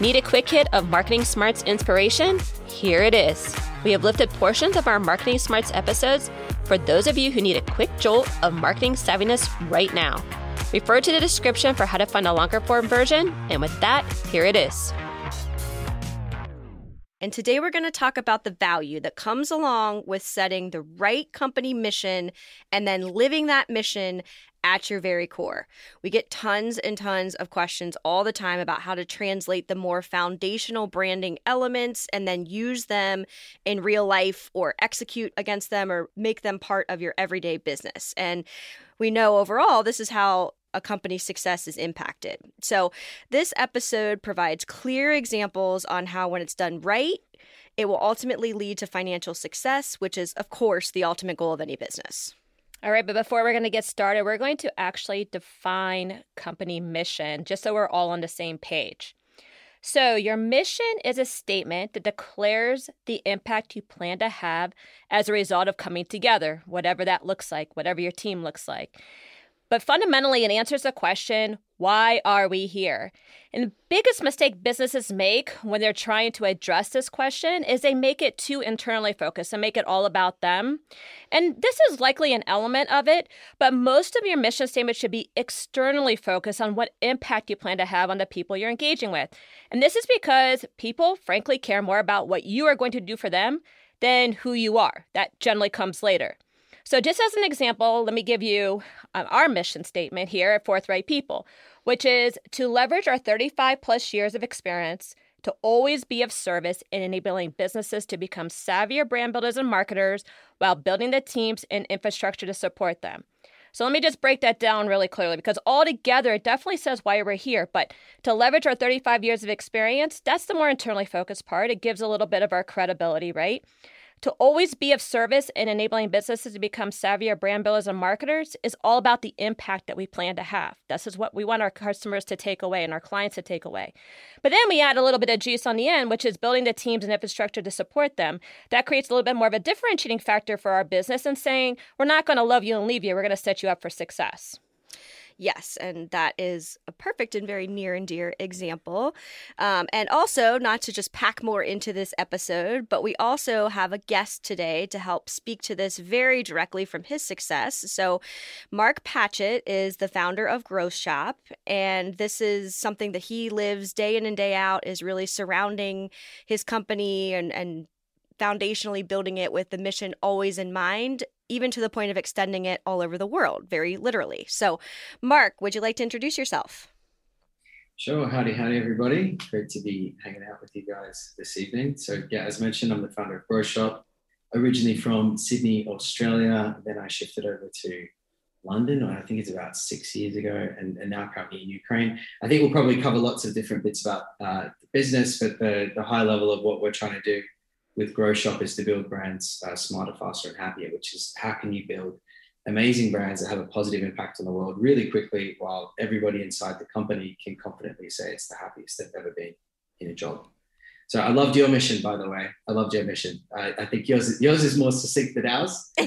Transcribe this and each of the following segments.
Need a quick hit of Marketing Smarts inspiration? Here it is. We have lifted portions of our Marketing Smarts episodes for those of you who need a quick jolt of marketing savviness right now. Refer to the description for how to find a longer form version. And with that, here it is. And today we're going to talk about the value that comes along with setting the right company mission and then living that mission at your very core. We get tons and tons of questions all the time about how to translate the more foundational branding elements and then use them in real life or execute against them or make them part of your everyday business. And we know overall this is how a company's success is impacted. So, this episode provides clear examples on how, when it's done right, it will ultimately lead to financial success, which is, of course, the ultimate goal of any business. All right, but before we're going to get started, we're going to actually define company mission just so we're all on the same page. So, your mission is a statement that declares the impact you plan to have as a result of coming together, whatever that looks like, whatever your team looks like. But fundamentally, it answers the question why are we here? And the biggest mistake businesses make when they're trying to address this question is they make it too internally focused and make it all about them. And this is likely an element of it, but most of your mission statement should be externally focused on what impact you plan to have on the people you're engaging with. And this is because people, frankly, care more about what you are going to do for them than who you are. That generally comes later. So, just as an example, let me give you um, our mission statement here at Forthright People, which is to leverage our 35 plus years of experience to always be of service in enabling businesses to become savvier brand builders and marketers while building the teams and infrastructure to support them. So let me just break that down really clearly because altogether it definitely says why we're here. But to leverage our 35 years of experience, that's the more internally focused part. It gives a little bit of our credibility, right? To always be of service in enabling businesses to become savvier brand builders and marketers is all about the impact that we plan to have. This is what we want our customers to take away and our clients to take away. But then we add a little bit of juice on the end, which is building the teams and infrastructure to support them. That creates a little bit more of a differentiating factor for our business and saying, we're not going to love you and leave you, we're going to set you up for success. Yes, and that is a perfect and very near and dear example. Um, and also, not to just pack more into this episode, but we also have a guest today to help speak to this very directly from his success. So, Mark Patchett is the founder of Growth Shop, and this is something that he lives day in and day out, is really surrounding his company and, and foundationally building it with the mission always in mind even to the point of extending it all over the world, very literally. So, Mark, would you like to introduce yourself? Sure. Howdy, howdy, everybody. Great to be hanging out with you guys this evening. So, yeah, as mentioned, I'm the founder of Growth Shop, originally from Sydney, Australia. Then I shifted over to London, I think it's about six years ago, and, and now currently in Ukraine. I think we'll probably cover lots of different bits about uh, the business, but the, the high level of what we're trying to do with Growth Shop is to build brands uh, smarter, faster, and happier, which is how can you build amazing brands that have a positive impact on the world really quickly while everybody inside the company can confidently say it's the happiest they've ever been in a job. So I loved your mission, by the way. I loved your mission. I, I think yours, yours is more succinct than ours. uh,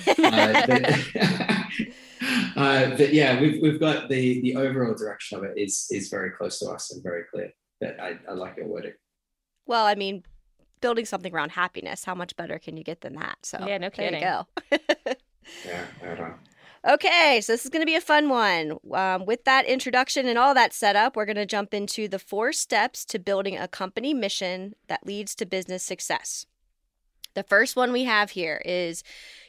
but, uh, but, yeah, we've, we've got the, the overall direction of it is, is very close to us and very clear. But I, I like your wording. Well, I mean, building something around happiness, how much better can you get than that? So yeah, no kidding. There you go. yeah, right on. Okay, so this is going to be a fun one. Um, with that introduction and all that set up, we're going to jump into the four steps to building a company mission that leads to business success. The first one we have here is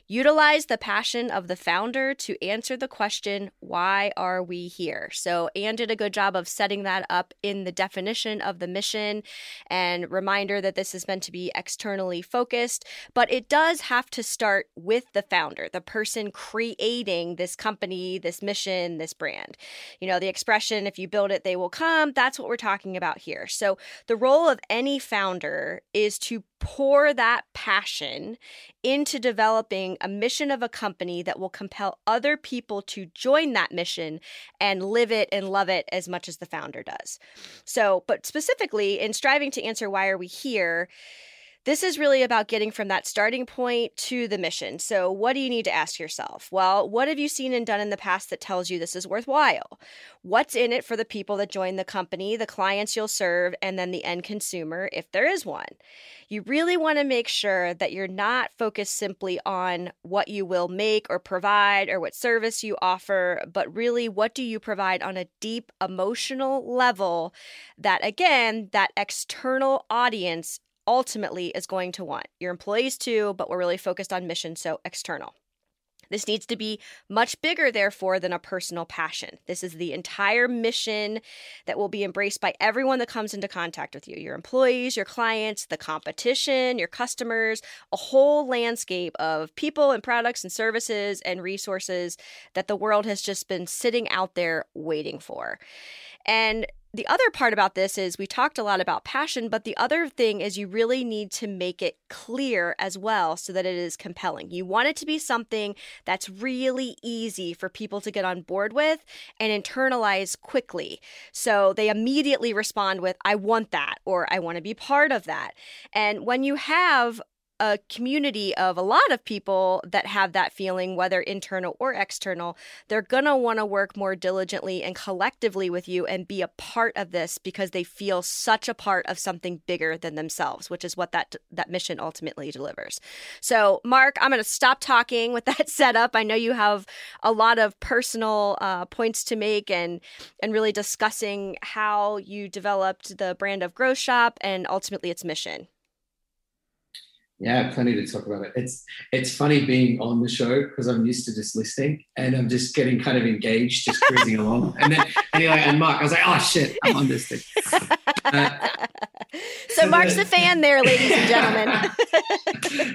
Utilize the passion of the founder to answer the question, why are we here? So, Anne did a good job of setting that up in the definition of the mission and reminder that this is meant to be externally focused, but it does have to start with the founder, the person creating this company, this mission, this brand. You know, the expression, if you build it, they will come, that's what we're talking about here. So, the role of any founder is to pour that passion into developing a mission of a company that will compel other people to join that mission and live it and love it as much as the founder does. So, but specifically in striving to answer why are we here, This is really about getting from that starting point to the mission. So, what do you need to ask yourself? Well, what have you seen and done in the past that tells you this is worthwhile? What's in it for the people that join the company, the clients you'll serve, and then the end consumer, if there is one? You really want to make sure that you're not focused simply on what you will make or provide or what service you offer, but really what do you provide on a deep emotional level that, again, that external audience ultimately is going to want. Your employees too, but we're really focused on mission, so external. This needs to be much bigger, therefore, than a personal passion. This is the entire mission that will be embraced by everyone that comes into contact with you your employees, your clients, the competition, your customers, a whole landscape of people and products and services and resources that the world has just been sitting out there waiting for. And the other part about this is we talked a lot about passion, but the other thing is you really need to make it clear as well so that it is compelling. You want it to be something that's really easy for people to get on board with and internalize quickly. So they immediately respond with, I want that, or I want to be part of that. And when you have a community of a lot of people that have that feeling, whether internal or external, they're going to want to work more diligently and collectively with you and be a part of this because they feel such a part of something bigger than themselves, which is what that that mission ultimately delivers. So, Mark, I'm going to stop talking with that setup. I know you have a lot of personal uh, points to make and and really discussing how you developed the brand of Growth Shop and ultimately its mission. Yeah, plenty to talk about it. It's it's funny being on the show because I'm used to just listening and I'm just getting kind of engaged, just cruising along. And then anyway, and Mark, I was like, oh shit, I'm on this thing. Uh, so, Mark's the, the fan there, ladies and gentlemen.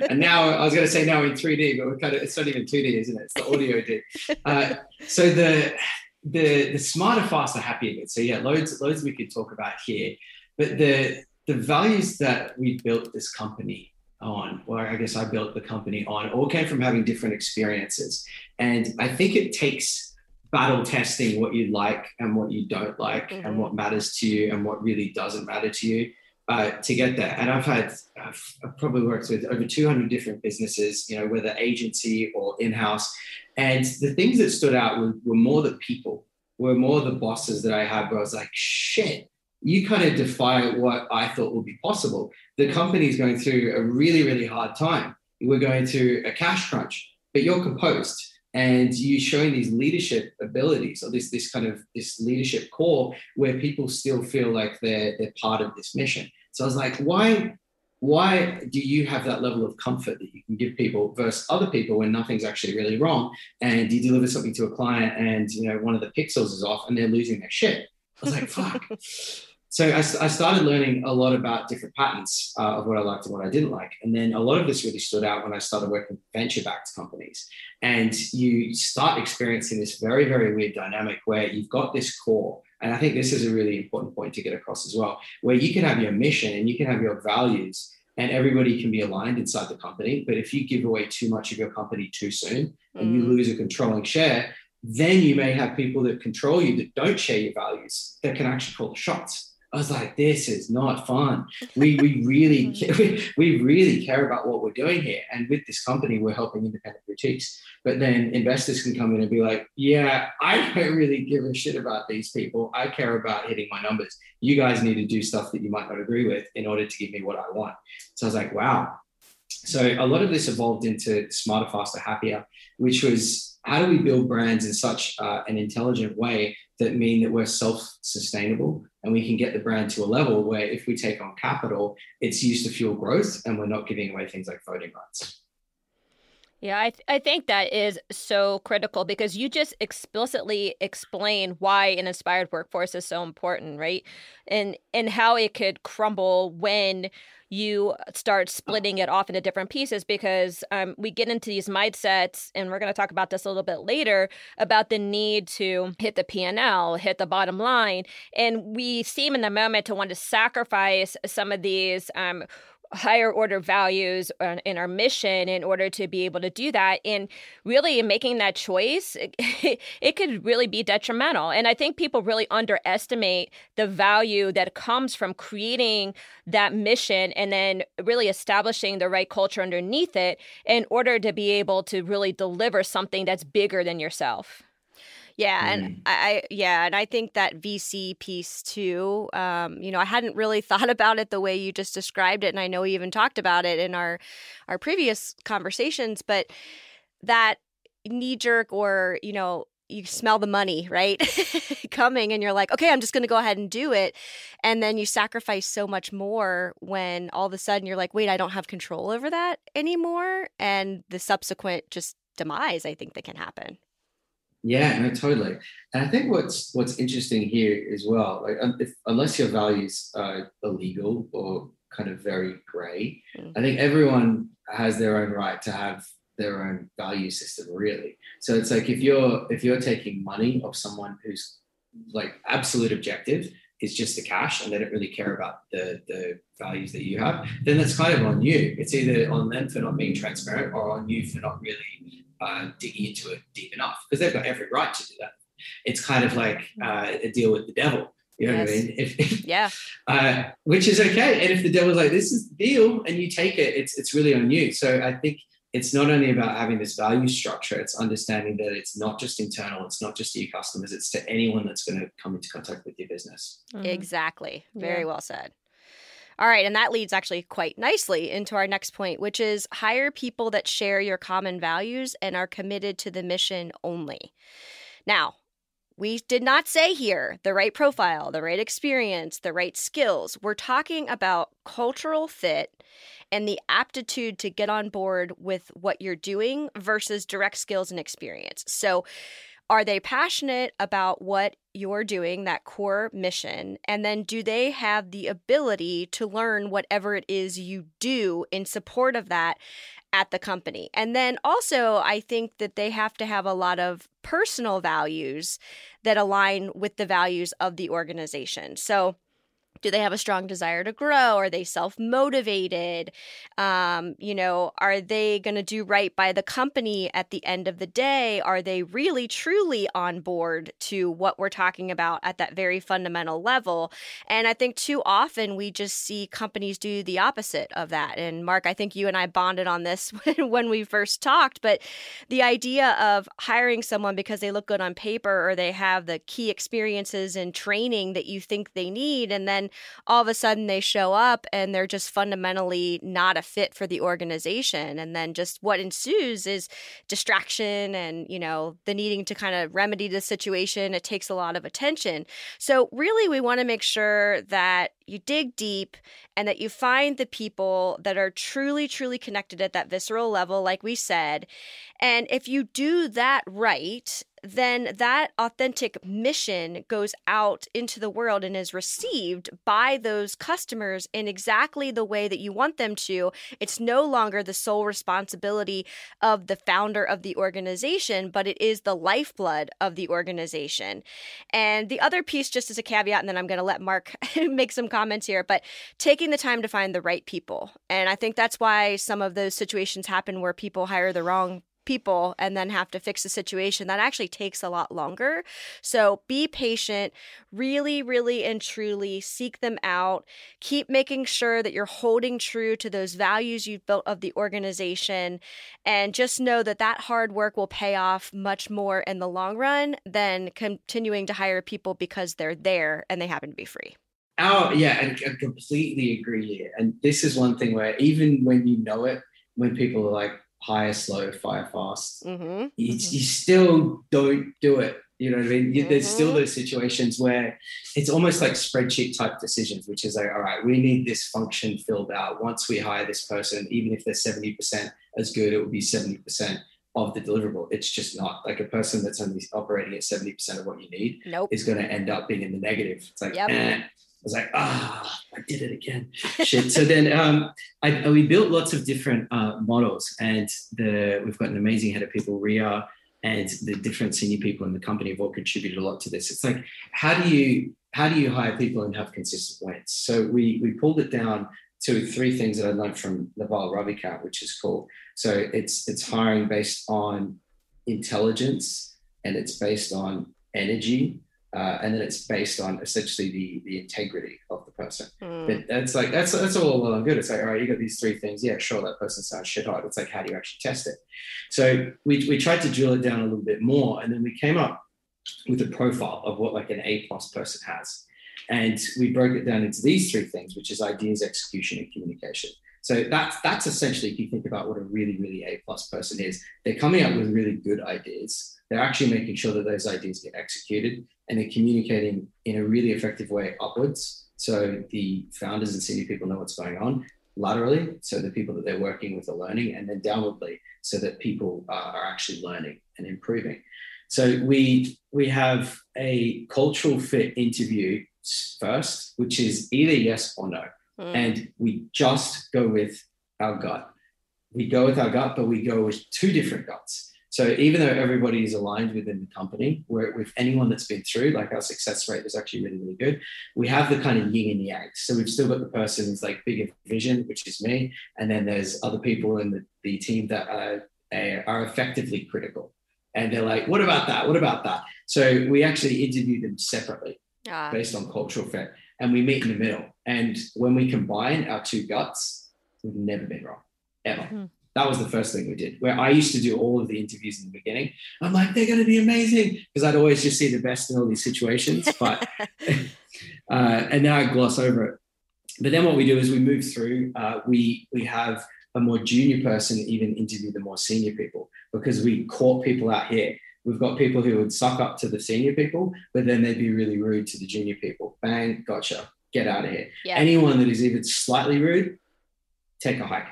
and now I was going to say now in 3D, but we're kind of it's not even 2D, isn't it? It's the audio D. Uh, so the the the smarter, faster, happier bit. So yeah, loads loads we could talk about here, but the the values that we built this company on, or I guess I built the company on, all came from having different experiences. And I think it takes battle testing what you like and what you don't like, mm-hmm. and what matters to you and what really doesn't matter to you. Uh, to get there. And I've had, I've, I've, probably worked with over 200 different businesses, you know, whether agency or in-house. And the things that stood out were, were more the people, were more the bosses that I had where I was like, shit, you kind of defy what I thought would be possible. The company is going through a really, really hard time. We're going through a cash crunch, but you're composed and you're showing these leadership abilities or this this kind of this leadership core where people still feel like they're they're part of this mission. So I was like, why why do you have that level of comfort that you can give people versus other people when nothing's actually really wrong and you deliver something to a client and you know one of the pixels is off and they're losing their shit was like fuck so I, I, started learning a lot about different patterns uh, of what I liked and what I didn't like. And then a lot of this really stood out when I started working with venture backed companies. And you start experiencing this very, very weird dynamic where you've got this core. And I think this is a really important point to get across as well, where you can have your mission and you can have your values and everybody can be aligned inside the company. But if you give away too much of your company too soon and you mm. lose a controlling share, then you may have people that control you that don't share your values that can actually call the shots. I was like, this is not fun. We, we really we, we really care about what we're doing here. And with this company, we're helping independent boutiques. But then investors can come in and be like, yeah, I don't really give a shit about these people. I care about hitting my numbers. You guys need to do stuff that you might not agree with in order to give me what I want. So I was like, wow. So a lot of this evolved into smarter, faster, happier, which was how do we build brands in such uh, an intelligent way that mean that we're self-sustainable and we can get the brand to a level where if we take on capital, it's used to fuel growth and we're not giving away things like voting rights. Yeah, I, th- I think that is so critical because you just explicitly explain why an inspired workforce is so important, right? And and how it could crumble when you start splitting it off into different pieces because um, we get into these mindsets and we're going to talk about this a little bit later about the need to hit the p&l hit the bottom line and we seem in the moment to want to sacrifice some of these um, higher order values in our mission in order to be able to do that. And really making that choice it, it could really be detrimental. And i think people really underestimate the value that comes from creating that mission and then really establishing the right culture underneath it in order to be able to really deliver something that's bigger than yourself yeah, and mm. I yeah, and I think that VC piece too. Um, you know, I hadn't really thought about it the way you just described it, and I know we even talked about it in our our previous conversations. But that knee jerk, or you know, you smell the money right coming, and you're like, okay, I'm just going to go ahead and do it, and then you sacrifice so much more when all of a sudden you're like, wait, I don't have control over that anymore, and the subsequent just demise I think that can happen. Yeah, no, totally. And I think what's what's interesting here as well, like if, unless your values are illegal or kind of very grey, mm. I think everyone has their own right to have their own value system, really. So it's like if you're if you're taking money of someone who's like absolute objective is just the cash and they don't really care about the the values that you have, then that's kind of on you. It's either on them for not being transparent or on you for not really uh, digging into it deep enough because they've got every right to do that. It's kind of like hmm. uh, a deal with the devil. You know yes. what I mean? If, if, yeah. Uh, which is okay. And if the devil's like, this is the deal, and you take it, it's it's really on you. So I think it's not only about having this value structure, it's understanding that it's not just internal, it's not just to your customers, it's to anyone that's going to come into contact with your business. Mm-hmm. Exactly. Very yeah. well said. All right, and that leads actually quite nicely into our next point, which is hire people that share your common values and are committed to the mission only. Now, we did not say here the right profile, the right experience, the right skills. We're talking about cultural fit and the aptitude to get on board with what you're doing versus direct skills and experience. So, are they passionate about what you're doing, that core mission? And then do they have the ability to learn whatever it is you do in support of that at the company? And then also, I think that they have to have a lot of personal values that align with the values of the organization. So, do they have a strong desire to grow? Are they self-motivated? Um, you know are they going to do right by the company at the end of the day? Are they really truly on board to what we're talking about at that very fundamental level? And i think too often we just see companies do the opposite of that. And mark i think you and i bonded on this when we first talked but the idea of hiring someone because they look good on paper or they have the key experiences and training that you think they need and then all of a sudden they show up and they're just fundamentally not a fit for the organization. And then just what ensues is distraction and you know the needing to kind of remedy the situation. It takes a lot of attention. So really we want to make sure that you dig deep and that you find the people that are truly truly connected at that visceral level like we said. And if you do that right then that authentic mission goes out into the world and is received by those customers in exactly the way that you want them to. It's no longer the sole responsibility of the founder of the organization, but it is the lifeblood of the organization. And the other piece, just as a caveat, and then I'm going to let Mark make some comments here, but taking the time to find the right people. And I think that's why some of those situations happen where people hire the wrong people and then have to fix the situation, that actually takes a lot longer. So be patient, really, really, and truly seek them out. Keep making sure that you're holding true to those values you've built of the organization. And just know that that hard work will pay off much more in the long run than continuing to hire people because they're there and they happen to be free. Oh, yeah, I completely agree. And this is one thing where even when you know it, when people are like, hire slow, fire fast. Mm-hmm. You, mm-hmm. you, still don't do it. You know what I mean? Mm-hmm. There's still mm-hmm. those situations where it's almost like spreadsheet type decisions, which is like, all right, we need this function filled out. Once we hire this person, even if they're 70% as good, it will be 70% of the deliverable. It's just not like a person that's only operating at 70% of what you need nope. is going to end up being in the negative. It's like, yep. eh, I was like, ah, I did it again. Shit. So then um, I, we built lots of different uh, models, and the we've got an amazing head of people, Ria, and the different senior people in the company have all contributed a lot to this. It's like, how do you how do you hire people and have consistent wins? So we we pulled it down to three things that I learned from Naval Ravikant, which is cool. So it's it's hiring based on intelligence and it's based on energy uh, and then it's based on essentially the the integrity of the person. Mm. But that's like that's that's all well and good. It's like all right, you got these three things. Yeah, sure, that person sounds shit hot. It's like how do you actually test it? So we we tried to drill it down a little bit more, and then we came up with a profile of what like an A plus person has, and we broke it down into these three things, which is ideas, execution, and communication. So that's that's essentially if you think about what a really really A plus person is, they're coming up with really good ideas. They're actually making sure that those ideas get executed, and they're communicating in a really effective way upwards. So the founders and senior people know what's going on laterally, so the people that they're working with are learning, and then downwardly, so that people are actually learning and improving. So we we have a cultural fit interview first, which is either yes or no. Mm. And we just go with our gut. We go with our gut, but we go with two different guts. So even though everybody is aligned within the company, where with anyone that's been through, like our success rate is actually really, really good. We have the kind of yin and yang. So we've still got the person who's like bigger vision, which is me, and then there's other people in the, the team that are, are effectively critical. And they're like, what about that? What about that? So we actually interview them separately ah. based on cultural fit and we meet in the middle. And when we combine our two guts, we've never been wrong, ever. Mm-hmm. That was the first thing we did. Where I used to do all of the interviews in the beginning. I'm like, they're going to be amazing because I'd always just see the best in all these situations. But uh, and now I gloss over it. But then what we do is we move through. Uh, we we have a more junior person even interview the more senior people because we caught people out here We've got people who would suck up to the senior people, but then they'd be really rude to the junior people. Bang, gotcha. Get out of here. Yeah. Anyone that is even slightly rude, take a hike.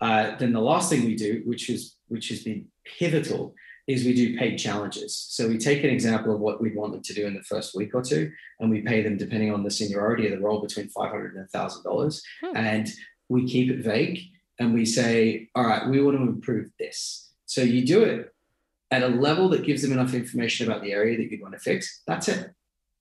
Uh, then the last thing we do, which is which has been pivotal, is we do paid challenges. So we take an example of what we want them to do in the first week or two, and we pay them depending on the seniority of the role between five hundred and thousand dollars, hmm. and we keep it vague and we say, all right, we want to improve this. So you do it at a level that gives them enough information about the area that you want to fix. That's it.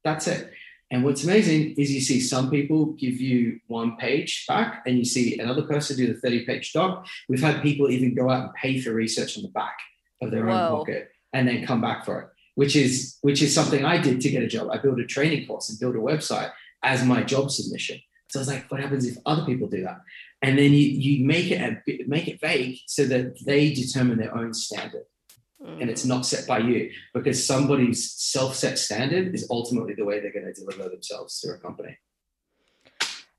That's it. And what's amazing is you see some people give you one page back and you see another person do the 30 page doc. We've had people even go out and pay for research on the back of their Whoa. own pocket and then come back for it, which is which is something I did to get a job. I built a training course and built a website as my job submission. So I was like, what happens if other people do that? And then you you make it a, make it vague so that they determine their own standard and it's not set by you because somebody's self-set standard is ultimately the way they're going to deliver themselves to a company.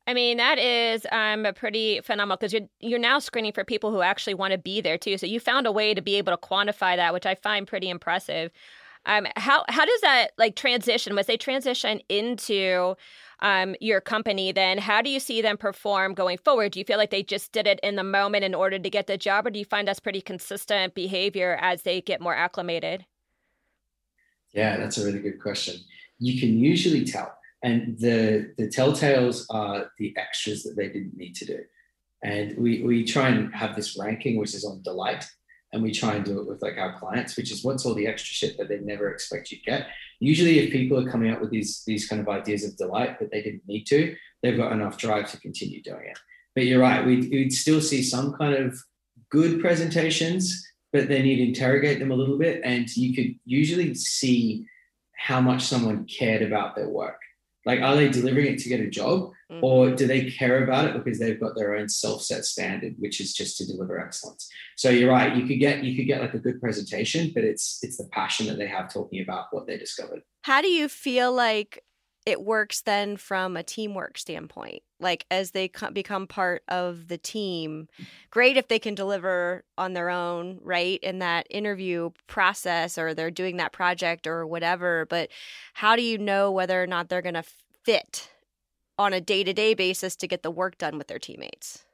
I mean, that is um, pretty phenomenal because you're you're now screening for people who actually want to be there too. So you found a way to be able to quantify that, which I find pretty impressive. Um, how how does that like transition? Was they transition into um, your company, then how do you see them perform going forward? Do you feel like they just did it in the moment in order to get the job, or do you find that's pretty consistent behavior as they get more acclimated? Yeah, that's a really good question. You can usually tell, and the the telltales are the extras that they didn't need to do. And we we try and have this ranking, which is on delight and we try and do it with like our clients, which is what's all the extra shit that they never expect you get. Usually, if people are coming up with these these kind of ideas of delight that they didn't need to, they've got enough drive to continue doing it. But you're right, we'd, we'd still see some kind of good presentations, but then you'd interrogate them a little bit, and you could usually see how much someone cared about their work. Like, are they delivering it to get a job, mm-hmm. or do they care about it because they've got their own self-set standard, which is just to deliver excellence? So you're right. You could get you could get like a good presentation, but it's it's the passion that they have talking about what they discovered. How do you feel like it works then from a teamwork standpoint? Like as they become part of the team, great if they can deliver on their own, right? In that interview process or they're doing that project or whatever. But how do you know whether or not they're going to fit on a day to day basis to get the work done with their teammates?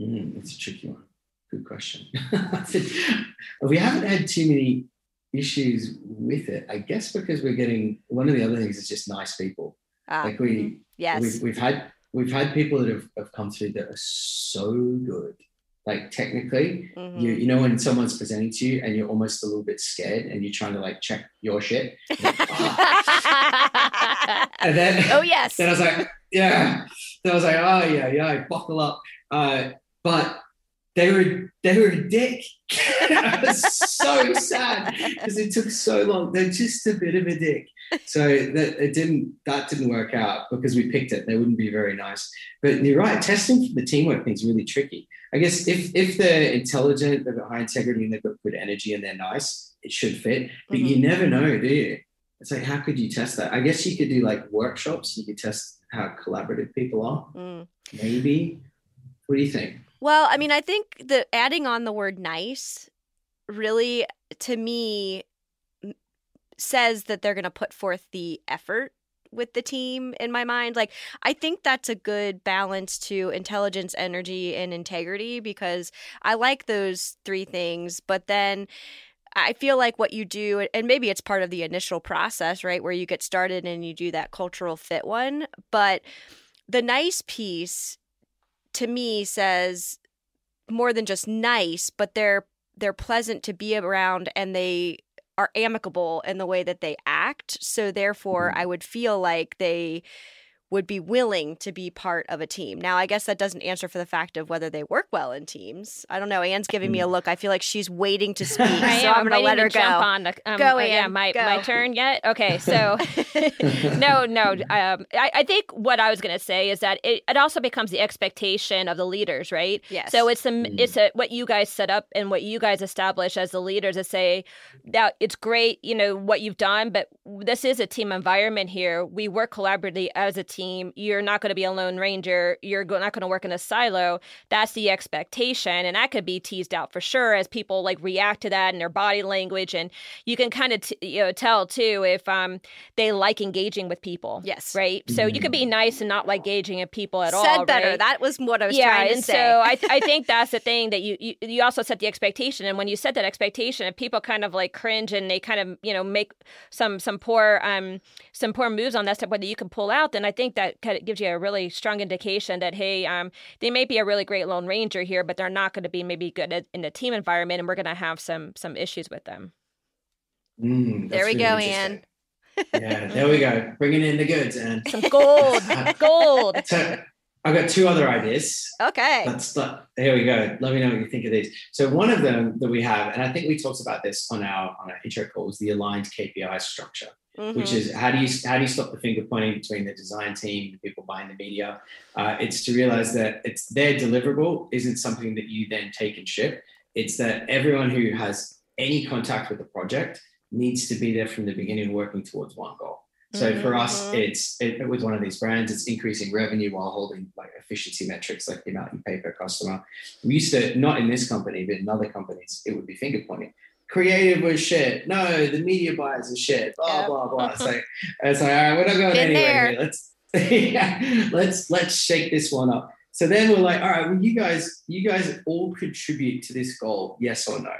Mm, it's a tricky one. Good question. we haven't had too many issues with it. I guess because we're getting one of the other things is just nice people. Ah, like we, mm-hmm. yes, we've, we've, had we've had people that have, have come through that are so good. Like technically, mm-hmm. you you know when someone's presenting to you and you're almost a little bit scared and you're trying to like check your shit. Like, oh. and then oh yes, then I was like, yeah. then I was like, oh yeah, yeah, buckle up. Uh, but they were they were a dick. I was so sad because it took so long. They're just a bit of a dick. So that it didn't that didn't work out because we picked it. They wouldn't be very nice. But you're right. Testing for the teamwork thing is really tricky. I guess if if they're intelligent, they've got high integrity, and they've got good energy, and they're nice, it should fit. But mm-hmm. you never know, do you? It's like how could you test that? I guess you could do like workshops. You could test how collaborative people are. Mm. Maybe. What do you think? Well, I mean, I think the adding on the word nice really, to me, says that they're going to put forth the effort with the team in my mind. Like, I think that's a good balance to intelligence, energy, and integrity because I like those three things. But then I feel like what you do, and maybe it's part of the initial process, right, where you get started and you do that cultural fit one. But the nice piece to me says more than just nice, but they're they're pleasant to be around and they are amicable in the way that they act. So therefore, mm-hmm. I would feel like they would be willing to be part of a team. Now, I guess that doesn't answer for the fact of whether they work well in teams. I don't know. Anne's giving me a mm. look. I feel like she's waiting to speak, so I'm going to let her go. Jump on the, um, go, Anne, yeah, my, go. my turn yet? Okay, so no, no. Um, I, I, think what I was going to say is that it, it also becomes the expectation of the leaders, right? Yes. So it's a, it's a, what you guys set up and what you guys establish as the leaders to say that it's great, you know, what you've done, but this is a team environment here. We work collaboratively as a team team. You're not going to be a lone ranger. You're not going to work in a silo. That's the expectation. And that could be teased out for sure as people like react to that in their body language. And you can kind of, t- you know, tell too if um, they like engaging with people. Yes. Right. So mm-hmm. you could be mm-hmm. nice and not like engaging with people at Said all. Said better. Right? That was what I was yeah, trying to and say. So I, I think that's the thing that you, you, you also set the expectation. And when you set that expectation, if people kind of like cringe and they kind of, you know, make some, some poor, um, some poor moves on that stuff, whether you can pull out, then I think that it gives you a really strong indication that hey, um, they may be a really great lone ranger here, but they're not going to be maybe good in the team environment, and we're going to have some some issues with them. Mm, there we really go, Anne. yeah, there we go. Bringing in the goods, and some gold, gold. So, I've got two other ideas. Okay. Let's here we go. Let me know what you think of these. So one of them that we have, and I think we talked about this on our on our intro call, is the aligned KPI structure mm-hmm. which is how do you how do you stop the finger pointing between the design team, the people buying the media? Uh, it's to realize that it's their deliverable isn't something that you then take and ship. It's that everyone who has any contact with the project needs to be there from the beginning, working towards one goal. So mm-hmm. for us, mm-hmm. it's it, with one of these brands, it's increasing revenue while holding like efficiency metrics, like the amount you pay per customer. We used to not in this company, but in other companies, it would be finger pointing creative was shit. No, the media buyers are shit. Blah yep. blah blah. It's like it's like all right, we're not going Been anywhere. Here. Let's yeah, let's let's shake this one up. So then we're like, all right, well, you guys, you guys all contribute to this goal, yes or no?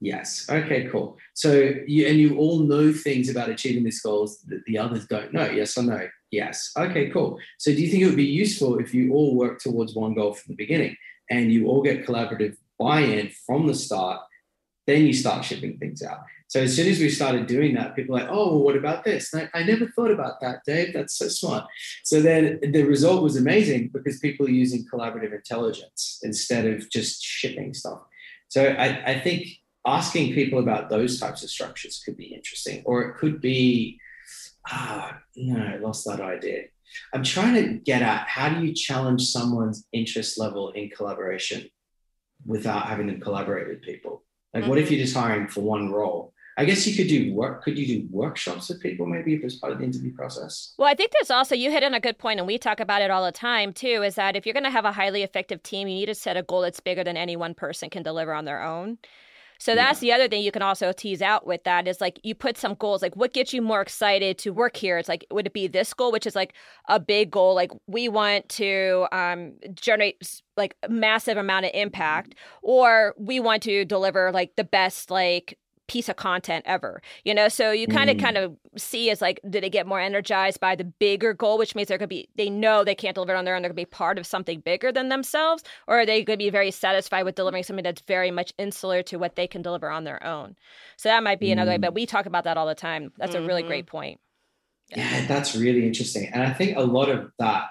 Yes. Okay, cool. So you and you all know things about achieving these goals that the others don't know, yes or no? Yes. Okay, cool. So do you think it would be useful if you all work towards one goal from the beginning and you all get collaborative buy-in from the start then you start shipping things out. So as soon as we started doing that, people are like, oh, well, what about this? I, I, never thought about that, Dave. That's so smart. So then the result was amazing because people are using collaborative intelligence instead of just shipping stuff. So I, I think asking people about those types of structures could be interesting, or it could be, ah, no, I lost that idea. I'm trying to get at how do you challenge someone's interest level in collaboration without having them collaborate with people? Like, mm-hmm. what if you're just hiring for one role? I guess you could do work. Could you do workshops with people maybe if it's part of the interview process? Well, I think there's also you hit on a good point, and we talk about it all the time too. Is that if you're going to have a highly effective team, you need to set a goal that's bigger than any one person can deliver on their own. So that's yeah. the other thing you can also tease out with that is like you put some goals, like what gets you more excited to work here? It's like, would it be this goal, which is like a big goal? Like we want to um, generate like massive amount of impact, or we want to deliver like the best like piece of content ever you know so you kind of mm. kind of see as like did they get more energized by the bigger goal which means they're to be they know they can't deliver on their own they're going to be part of something bigger than themselves or are they going to be very satisfied with delivering something that's very much insular to what they can deliver on their own so that might be mm. another way but mm. we talk about that all the time that's mm-hmm. a really great mm-hmm. point yeah. yeah that's really interesting and i think a lot of that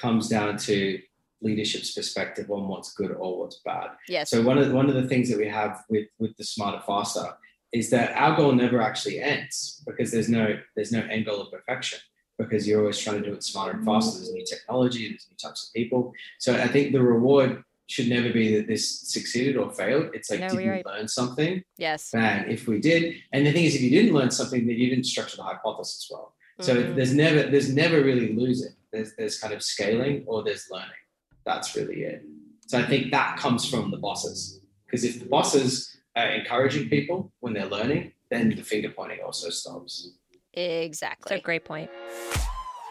comes down to leadership's perspective on what's good or what's bad. Yes. So one of the, one of the things that we have with with the smarter faster is that our goal never actually ends because there's no there's no end goal of perfection because you're always trying to do it smarter and faster. There's new technology, there's new types of people. So I think the reward should never be that this succeeded or failed. It's like, No, did we right. learn something? yes. Bang. If we did, and the thing is, if you didn't learn something, then you didn't structure the hypothesis well. So Mhm. there's never there's never really losing. There's there's kind of scaling or there's learning. That's really it. So I think that comes from the bosses because if the bosses are encouraging people when they're learning, then the finger pointing also stops. Exactly. That's Exactly. a great point.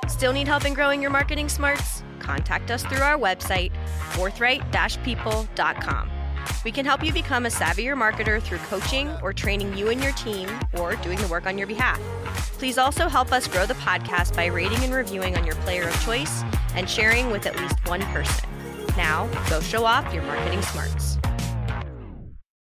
Still need help in growing your marketing smarts? Contact us through our website, forthright-people.com. We can help you become a savvier marketer through coaching or training you and your team or doing the work on your behalf. Please also help us grow the podcast by rating and reviewing on your player of choice and sharing with at least one person. Now, go show off your marketing smarts.